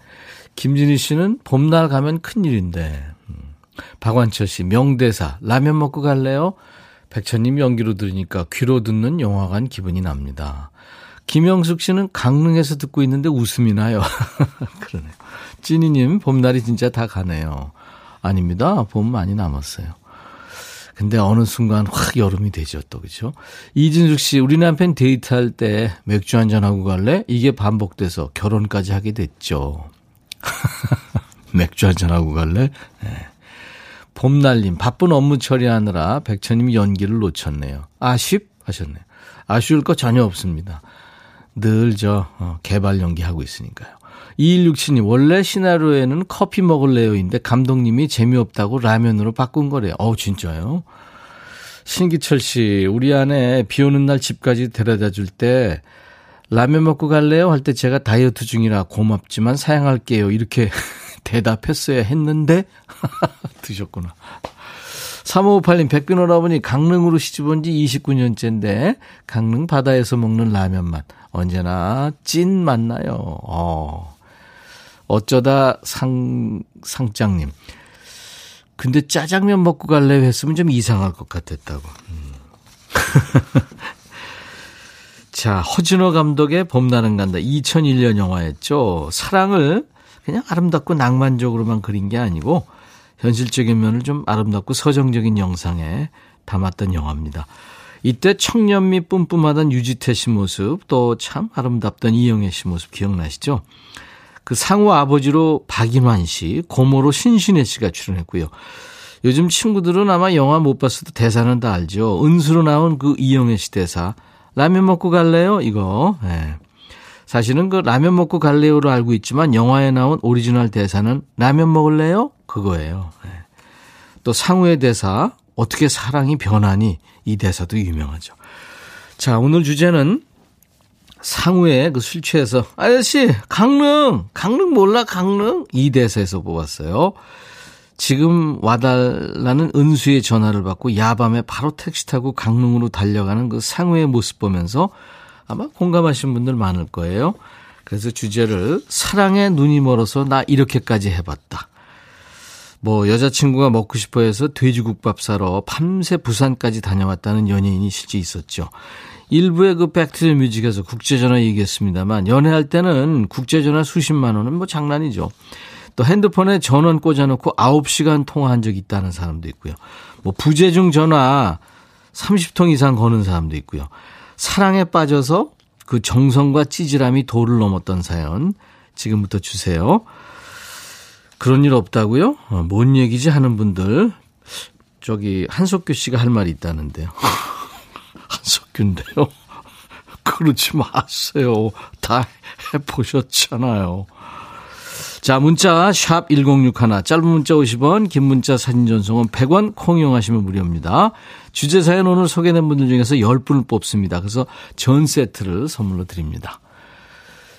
S1: 김진희 씨는 봄날 가면 큰일인데 박완철 씨, 명대사, 라면 먹고 갈래요? 백천님 연기로 들으니까 귀로 듣는 영화관 기분이 납니다. 김영숙 씨는 강릉에서 듣고 있는데 웃음이 나요. 그러네요. 찐이님, 봄날이 진짜 다 가네요. 아닙니다. 봄 많이 남았어요. 근데 어느 순간 확 여름이 되죠, 또, 그죠? 이진숙 씨, 우리 남편 데이트할 때 맥주 한잔하고 갈래? 이게 반복돼서 결혼까지 하게 됐죠. 맥주 한잔하고 갈래? 네. 봄날님, 바쁜 업무 처리하느라 백천님이 연기를 놓쳤네요. 아쉽? 하셨네요. 아쉬울 거 전혀 없습니다. 늘 저, 어, 개발 연기하고 있으니까요. 2167님, 원래 시나리오에는 커피 먹을래요인데 감독님이 재미없다고 라면으로 바꾼 거래요. 어우, 진짜요? 신기철 씨, 우리 아내 비 오는 날 집까지 데려다 줄 때, 라면 먹고 갈래요? 할 때 제가 다이어트 중이라 고맙지만 사양할게요. 이렇게 대답했어야 했는데 드셨구나. 3558님, 백빈 오라버니 강릉으로 시집 온 지 29년째인데, 강릉 바다에서 먹는 라면 맛. 언제나 찐 맛나요. 어. 어쩌다 상, 상장님. 근데 짜장면 먹고 갈래 했으면 좀 이상할 것 같았다고. 음. 자, 허진호 감독의 봄나는 간다. 2001년 영화였죠. 사랑을 그냥 아름답고 낭만적으로만 그린 게 아니고 현실적인 면을 좀 아름답고 서정적인 영상에 담았던 영화입니다. 이때 청년미 뿜뿜하던 유지태 씨 모습 또 참 아름답던 이영애 씨 모습 기억나시죠? 그 상우 아버지로 박인환 씨, 고모로 신신혜 씨가 출연했고요. 요즘 친구들은 아마 영화 못 봤어도 대사는 다 알죠. 은수로 나온 그 이영애 씨 대사. 라면 먹고 갈래요? 이거. 네. 사실은 그 라면 먹고 갈래요로 알고 있지만 영화에 나온 오리지널 대사는 라면 먹을래요? 그거예요. 네. 또 상우의 대사 어떻게 사랑이 변하니 이 대사도 유명하죠. 자 오늘 주제는 상우의 그 술 취해서 아저씨 강릉 강릉 몰라 강릉 이 대사에서 뽑았어요. 지금 와달라는 은수의 전화를 받고 야밤에 바로 택시 타고 강릉으로 달려가는 그 상우의 모습 보면서 아마 공감하시는 분들 많을 거예요. 그래서 주제를 사랑에 눈이 멀어서 나 이렇게까지 해봤다. 뭐 여자친구가 먹고 싶어 해서 돼지국밥 사러 밤새 부산까지 다녀왔다는 연예인이 실제 있었죠. 일부의 그 백트리 뮤직에서 국제전화 얘기했습니다만 연애할 때는 국제전화 수십만 원은 뭐 장난이죠. 또 핸드폰에 전원 꽂아놓고 9시간 통화한 적 있다는 사람도 있고요. 뭐 부재중 전화 30통 이상 거는 사람도 있고요. 사랑에 빠져서 그 정성과 찌질함이 도를 넘었던 사연 지금부터 주세요. 그런 일 없다고요? 어, 뭔 얘기지 하는 분들 저기 한석규 씨가 할 말이 있다는데요. 한석규인데요. 그러지 마세요. 다 해보셨잖아요. 자, 문자 샵 1061, 짧은 문자 50원, 긴 문자 사진 전송은 100원, 콩 이용하시면 무료입니다. 주제 사연 오늘 소개된 분들 중에서 10분을 뽑습니다. 그래서 전 세트를 선물로 드립니다.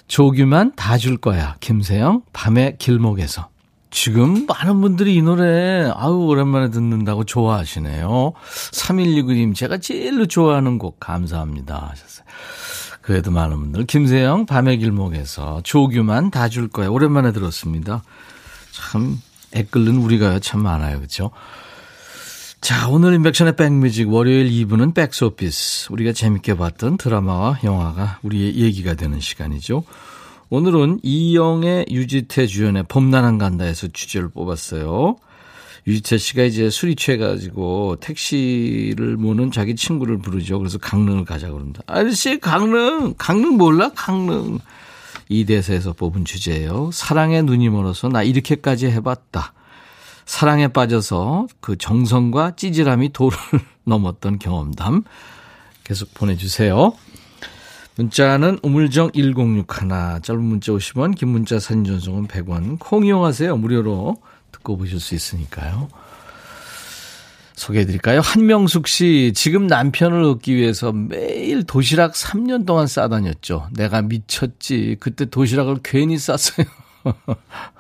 S1: 조규만 다 줄 거야. 김세영, 밤의 길목에서. 지금 많은 분들이 이 노래 아유 오랜만에 듣는다고 좋아하시네요. 3129님 제가 제일로 좋아하는 곡 감사합니다 하셨어요. 그래도 많은 분들 김세영 밤의 길목에서 조규만 다 줄 거야 오랜만에 들었습니다. 참 애끓는 우리가 참 많아요 그렇죠? 자 오늘 인백션의 백뮤직 월요일 2부는 백스오피스 우리가 재밌게 봤던 드라마와 영화가 우리의 얘기가 되는 시간이죠. 오늘은 이영의 유지태 주연의 봄나는 간다에서 주제를 뽑았어요. 유지태 씨가 이제 술이 취해가지고 택시를 모는 자기 친구를 부르죠. 그래서 강릉을 가자 그럽니다. 아저씨 강릉 강릉 몰라 강릉 이 대사에서 뽑은 주제예요. 사랑에 눈이 멀어서 나 이렇게까지 해봤다. 사랑에 빠져서 그 정성과 찌질함이 도를 넘었던 경험담 계속 보내주세요. 문자는 우물정 1061 짧은 문자 50원 긴 문자 사진 전송은 100원. 콩 이용하세요. 무료로 듣고 보실 수 있으니까요. 소개해 드릴까요? 한명숙 씨 지금 남편을 얻기 위해서 매일 도시락 3년 동안 싸다녔죠. 내가 미쳤지. 그때 도시락을 괜히 쌌어요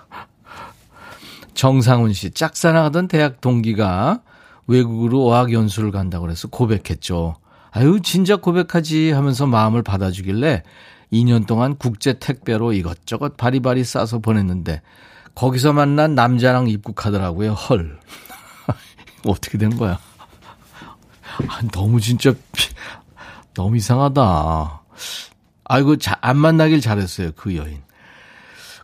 S1: 정상훈 씨 짝사랑하던 대학 동기가 외국으로 어학연수를 간다고 그래서 고백했죠 아유, 진작 고백하지 하면서 마음을 받아주길래 2년 동안 국제 택배로 이것저것 바리바리 싸서 보냈는데 거기서 만난 남자랑 입국하더라고요. 헐. 어떻게 된 거야? 아, 너무 진짜 너무 이상하다. 아이고 안 만나길 잘했어요. 그 여인.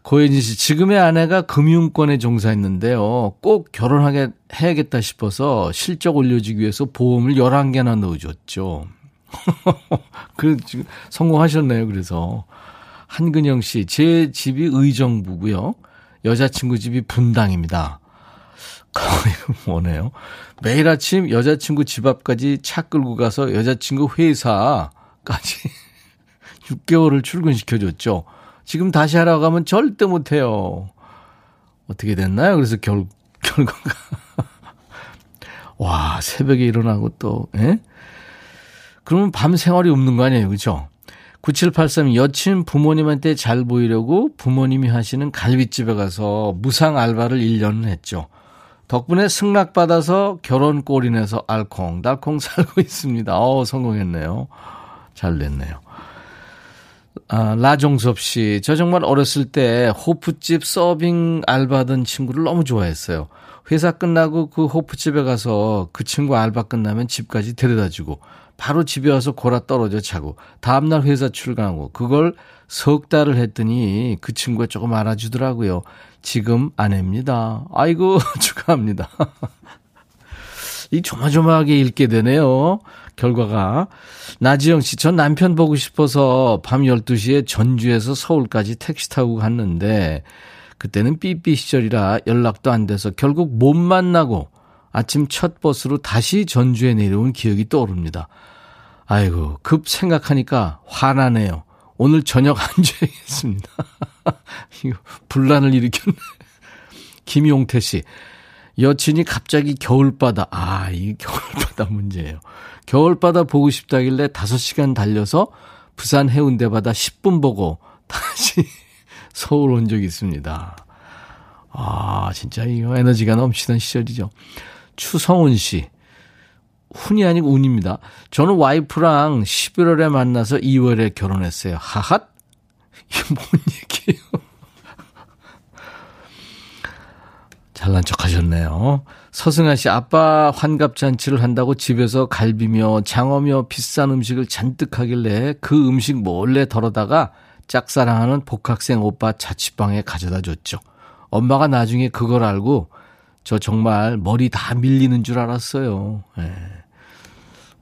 S1: 고혜진 씨, 지금의 아내가 금융권에 종사했는데요. 꼭 결혼하게 해야겠다 싶어서 실적 올려주기 위해서 보험을 11개나 넣어줬죠. 그, 지금 성공하셨네요. 그래서. 한근영 씨, 제 집이 의정부고요. 여자친구 집이 분당입니다. 거의 뭐네요. 매일 아침 여자친구 집 앞까지 차 끌고 가서 여자친구 회사까지 6개월을 출근시켜줬죠. 지금 다시 하라고 하면 절대 못해요. 어떻게 됐나요? 그래서 결, 결과가. 와, 새벽에 일어나고 또, 예? 그러면 밤 생활이 없는 거 아니에요. 그죠? 9783 여친 부모님한테 잘 보이려고 부모님이 하시는 갈비집에 가서 무상 알바를 1년을 했죠. 덕분에 승낙받아서 결혼 꼴이 내서 알콩달콩 살고 있습니다. 어, 성공했네요. 잘 됐네요. 아, 라종섭 씨. 저 정말 어렸을 때 호프집 서빙 알바하던 친구를 너무 좋아했어요. 회사 끝나고 그 호프집에 가서 그 친구 알바 끝나면 집까지 데려다 주고 바로 집에 와서 골아 떨어져 자고 다음날 회사 출근하고 그걸 석 달을 했더니 그 친구가 조금 알아주더라고요. 지금 아내입니다. 아이고 축하합니다. 이 조마조마하게 읽게 되네요. 결과가. 나지영 씨, 전 남편 보고 싶어서 밤 12시에 전주에서 서울까지 택시 타고 갔는데, 그때는 삐삐 시절이라 연락도 안 돼서 결국 못 만나고 아침 첫 버스로 다시 전주에 내려온 기억이 떠오릅니다. 아이고, 급 생각하니까 화나네요. 오늘 저녁 안 줘야겠습니다. 이거 분란을 일으켰네. 김용태 씨. 여친이 갑자기 겨울바다, 아, 이 겨울바다 문제예요. 겨울바다 보고 싶다길래 5시간 달려서 부산 해운대 바다 10분 보고 다시 서울 온 적이 있습니다. 아, 진짜 이거 에너지가 넘치던 시절이죠. 추성훈 씨. 훈이 아니고 운입니다. 저는 와이프랑 11월에 만나서 2월에 결혼했어요. 하핫? 이게 뭔 얘기예요? 잘난 척 하셨네요. 서승아 씨, 아빠 환갑잔치를 한다고 집에서 갈비며 장어며 비싼 음식을 잔뜩 하길래 그 음식 몰래 덜어다가 짝사랑하는 복학생 오빠 자취방에 가져다 줬죠. 엄마가 나중에 그걸 알고 저 정말 머리 다 밀리는 줄 알았어요. 예.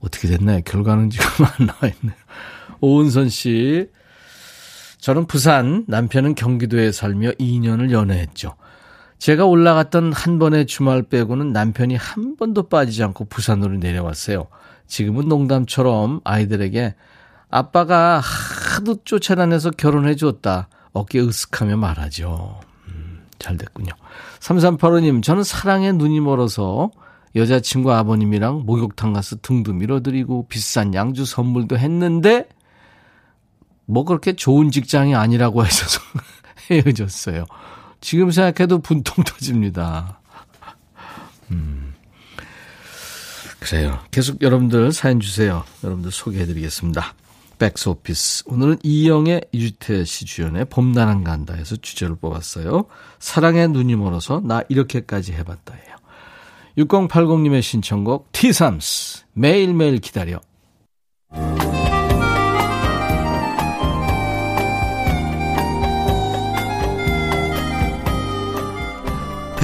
S1: 어떻게 됐나요? 결과는 지금 안 나와 있네요. 오은선 씨. 저는 부산, 남편은 경기도에 살며 2년을 연애했죠. 제가 올라갔던 한 번의 주말 빼고는 남편이 한 번도 빠지지 않고 부산으로 내려왔어요. 지금은 농담처럼 아이들에게 아빠가 하도 쫓아다녀서 결혼해 줬다. 어깨 으쓱하며 말하죠. 음, 잘 됐군요. 3385님, 저는 사랑에 눈이 멀어서 여자친구 아버님이랑 목욕탕 가서 등도 밀어드리고 비싼 양주 선물도 했는데 뭐 그렇게 좋은 직장이 아니라고 하셔서 헤어졌어요. 지금 생각해도 분통 터집니다. 음. 그래요. 계속 여러분들 사연 주세요. 여러분들 소개해드리겠습니다. 백스오피스. 오늘은 이영의 이주태 씨 주연의 봄나랑 간다 해서 주제를 뽑았어요. 사랑의 눈이 멀어서 나 이렇게까지 해봤다예요. 6080님의 신청곡 티삼스 매일매일 기다려.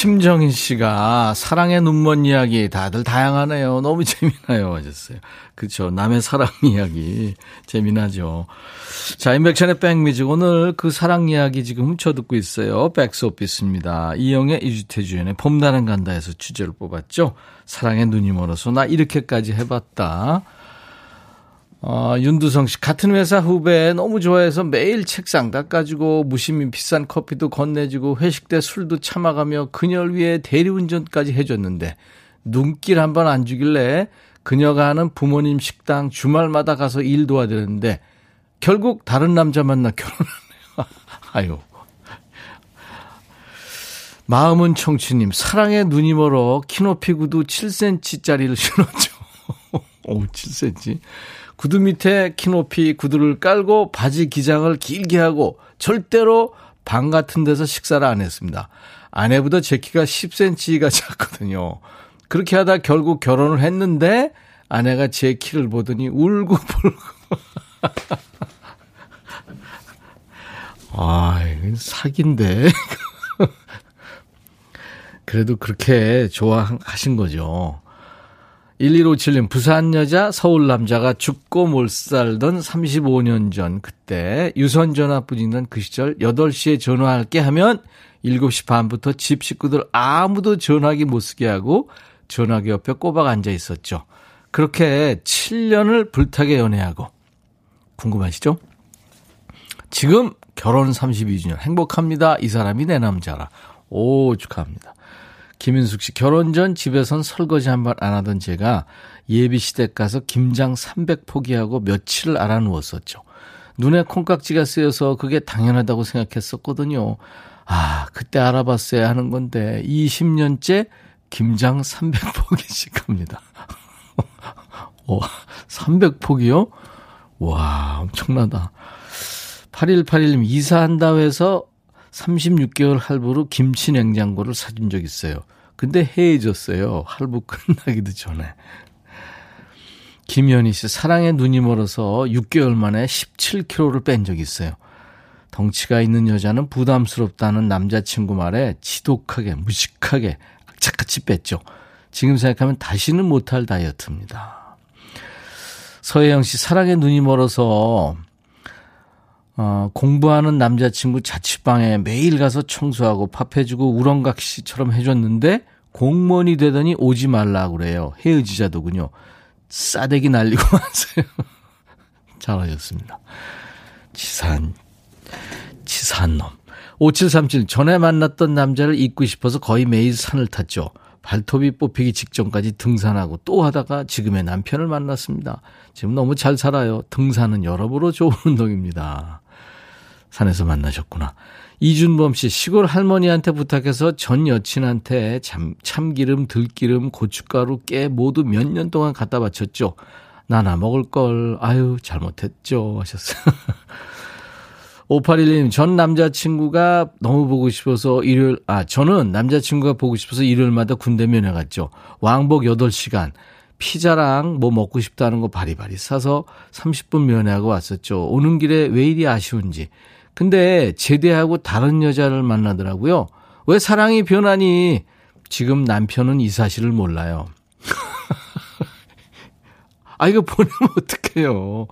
S1: 심정인 씨가 사랑의 눈먼 이야기 다들 다양하네요. 너무 재미나요. 하셨어요. 그렇죠. 남의 사랑 이야기 재미나죠. 자, 인백션의 백뮤직 오늘 그 사랑 이야기 지금 훔쳐 듣고 있어요. 백스오피스입니다. 이영의 이주태 주연의 봄나는 간다에서 주제를 뽑았죠. 사랑의 눈이 멀어서 나 이렇게까지 해봤다. 어, 윤두성 씨, 같은 회사 후배 너무 좋아해서 매일 책상 닦아주고 무심히 비싼 커피도 건네주고 회식 때 술도 참아가며 그녀를 위해 대리운전까지 해줬는데 눈길 한 번 안 주길래 그녀가 하는 부모님 식당 주말마다 가서 일 도와드렸는데 결국 다른 남자 만나 결혼하네요. 아유. 마음은 청춘님, 사랑의 눈이 멀어 키높이 구두 7cm짜리를 신었죠. 오, 7cm. 구두 밑에 키높이 구두를 깔고 바지 기장을 길게 하고 절대로 방 같은 데서 식사를 안 했습니다. 아내보다 제 키가 10cm가 작거든요. 그렇게 하다 결국 결혼을 했는데 아내가 제 키를 보더니 울고 불고. 아, 이건 사기인데. 그래도 그렇게 좋아하신 거죠. 1157님, 부산 여자, 서울 남자가 죽고 못 살던 35년 전 그때 유선 전화 뿐이던 그 시절 8시에 전화할게 하면 7시 반부터 집 식구들 아무도 전화기 못 쓰게 하고 전화기 옆에 꼬박 앉아 있었죠. 그렇게 7년을 불타게 연애하고 궁금하시죠? 지금 결혼 32주년 행복합니다. 이 사람이 내 남자라. 오, 축하합니다. 김인숙 씨, 결혼 전 집에선 설거지 한 번 안 하던 제가 예비 시댁 가서 김장 300 포기하고 며칠을 알아 누웠었죠. 눈에 콩깍지가 쓰여서 그게 당연하다고 생각했었거든요. 아, 그때 알아봤어야 하는 건데, 20년째 김장 300포기씩 합니다. 오, 300포기요? 와, 엄청나다. 8181님, 이사한다고 해서 36개월 할부로 김치 냉장고를 사준 적 있어요. 근데 해해졌어요. 할부 끝나기도 전에. 김현희 씨, 사랑에 눈이 멀어서 6개월 만에 17kg를 뺀 적이 있어요. 덩치가 있는 여자는 부담스럽다는 남자친구 말에 지독하게, 무식하게, 악착같이 뺐죠. 지금 생각하면 다시는 못할 다이어트입니다. 서혜영 씨, 사랑에 눈이 멀어서 어, 공부하는 남자친구 자취방에 매일 가서 청소하고 밥 해주고 우렁각시처럼 해줬는데 공무원이 되더니 오지 말라 그래요. 헤어지자더군요. 싸대기 날리고 왔어요. 잘하셨습니다. 치사한, 치사한 놈. 5737 전에 만났던 남자를 잊고 싶어서 거의 매일 산을 탔죠. 발톱이 뽑히기 직전까지 등산하고 또 하다가 지금의 남편을 만났습니다. 지금 너무 잘 살아요. 등산은 여러모로 좋은 운동입니다. 산에서 만나셨구나. 이준범 씨, 시골 할머니한테 부탁해서 전 여친한테 참, 참기름, 들기름, 고춧가루, 깨 모두 몇 년 동안 갖다 바쳤죠. 나나 먹을 걸, 아유, 잘못했죠. 하셨어요. 5811님, 전 남자친구가 너무 보고 싶어서 일요일, 아, 저는 남자친구가 보고 싶어서 일요일마다 군대 면회 갔죠. 왕복 8시간. 피자랑 뭐 먹고 싶다는 거 바리바리 싸서 30분 면회하고 왔었죠. 오는 길에 왜 이리 아쉬운지. 근데 제대하고 다른 여자를 만나더라고요. 왜 사랑이 변하니? 지금 남편은 이 사실을 몰라요. 아, 이거 보내면 어떡해요.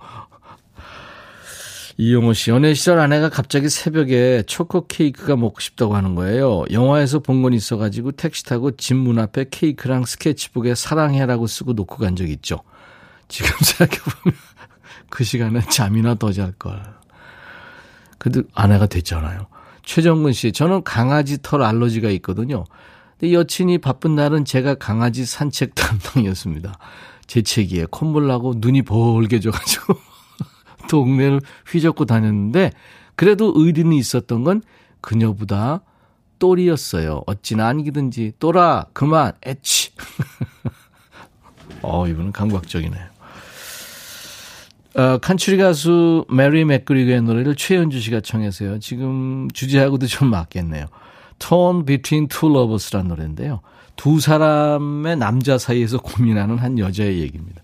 S1: 이용호 씨, 연애 시절 아내가 갑자기 새벽에 초코 케이크가 먹고 싶다고 하는 거예요. 영화에서 본 건 있어가지고 택시 타고 집 문 앞에 케이크랑 스케치북에 사랑해라고 쓰고 놓고 간 적 있죠. 지금 생각해보면 그 시간에 잠이나 더 잘 걸. 그래도 아내가 됐잖아요. 최정근 씨, 저는 강아지 털 알러지가 있거든요. 근데 여친이 바쁜 날은 제가 강아지 산책 담당이었습니다. 재채기에 콧물 나고 눈이 벌게 져가지고 동네를 휘젓고 다녔는데 그래도 의리는 있었던 건 그녀보다 똘이었어요. 어찌나 아니든지 똘아 그만 애치. 어 이분은 감각적이네요. 어, 컨트리 가수 메리 맥그리거의 노래를 최현주 씨가 청해서요. 지금 주제하고도 좀 맞겠네요. Torn Between Two Lovers라는 노래인데요. 두 사람의 남자 사이에서 고민하는 한 여자의 얘기입니다.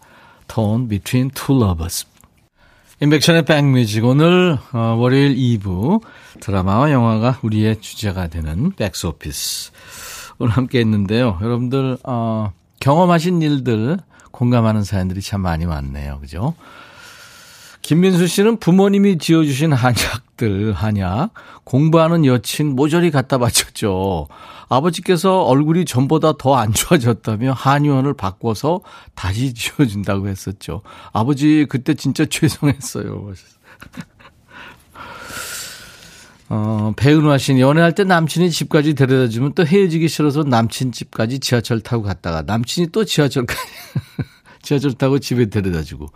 S1: Torn Between Two Lovers. 임백천의 백뮤직 오늘 어, 월요일 2부 드라마와 영화가 우리의 주제가 되는 백스오피스 오늘 함께 했는데요. 여러분들 어, 경험하신 일들 공감하는 사연들이 참 많이 왔네요. 그죠? 김민수 씨는 부모님이 지어주신 한약들, 한약, 공부하는 여친 모조리 갖다 바쳤죠. 아버지께서 얼굴이 전보다 더 안 좋아졌다며 한의원을 바꿔서 다시 지어준다고 했었죠. 아버지, 그때 진짜 죄송했어요. 어, 배은화 씨는 연애할 때 남친이 집까지 데려다 주면 또 헤어지기 싫어서 남친 집까지 지하철 타고 갔다가 남친이 또 지하철까지, 지하철 타고 집에 데려다 주고.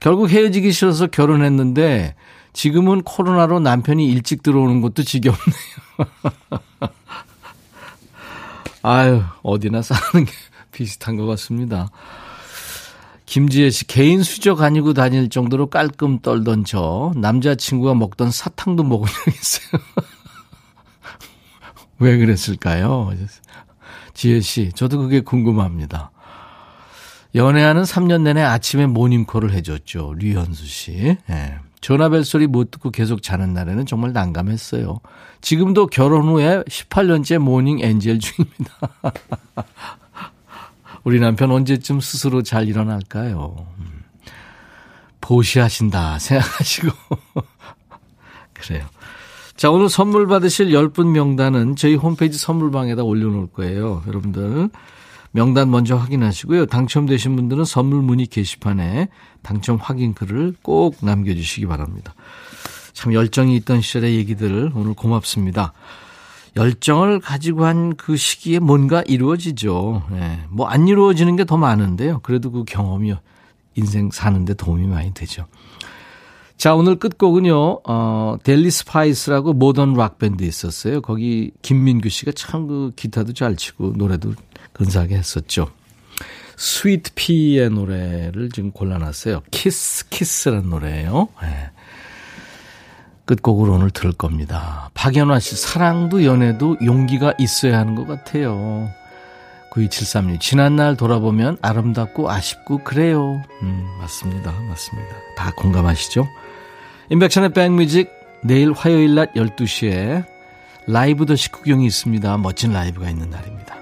S1: 결국 헤어지기 싫어서 결혼했는데 지금은 코로나로 남편이 일찍 들어오는 것도 지겹네요. 아유, 어디나 사는 게 비슷한 것 같습니다. 김지혜 씨, 개인 수저 가지고 다닐 정도로 깔끔 떨던 저, 남자친구가 먹던 사탕도 먹은 적 있어요. 왜 그랬을까요? 지혜 씨, 저도 그게 궁금합니다. 연애하는 3년 내내 아침에 모닝콜을 해줬죠. 류현수 씨. 예. 전화벨 소리 못 듣고 계속 자는 날에는 정말 난감했어요. 지금도 결혼 후에 18년째 morning angel 중입니다. 우리 남편 언제쯤 스스로 잘 일어날까요? 음. 보시하신다 생각하시고. 그래요. 자, 오늘 선물 받으실 10분 명단은 저희 홈페이지 선물방에다 올려놓을 거예요. 여러분들 명단 먼저 확인하시고요. 당첨되신 분들은 선물 문의 게시판에 당첨 확인 글을 꼭 남겨주시기 바랍니다. 참 열정이 있던 시절의 얘기들 오늘 고맙습니다. 열정을 가지고 한 그 시기에 뭔가 이루어지죠. 예. 뭐안 이루어지는 게 더 많은데요. 그래도 그 경험이 인생 사는데 도움이 많이 되죠. 자, 오늘 끝곡은요, 어, 델리 스파이스라고 모던 락밴드 있었어요. 거기 김민규 씨가 참 그 기타도 잘 치고 노래도 근사하게 했었죠. 스위트 피의 노래를 지금 골라놨어요. 키스, 키스라는 노래예요. 네. 끝곡으로 오늘 들을 겁니다. 박연화 씨, 사랑도 연애도 용기가 있어야 하는 것 같아요. 9273님, 지난 날 돌아보면 아름답고 아쉽고 그래요. 음, 맞습니다. 맞습니다. 다 공감하시죠? 임백천의 백뮤직, 내일 화요일 낮 12시에 라이브 더 식구경이 있습니다. 멋진 라이브가 있는 날입니다.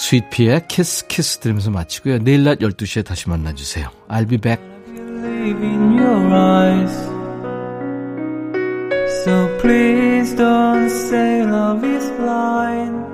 S1: 스윗피의 키스 키스 들으면서 마치고요. 내일 낮 12시에 다시 만나주세요. I'll be back. So please don't say love is blind.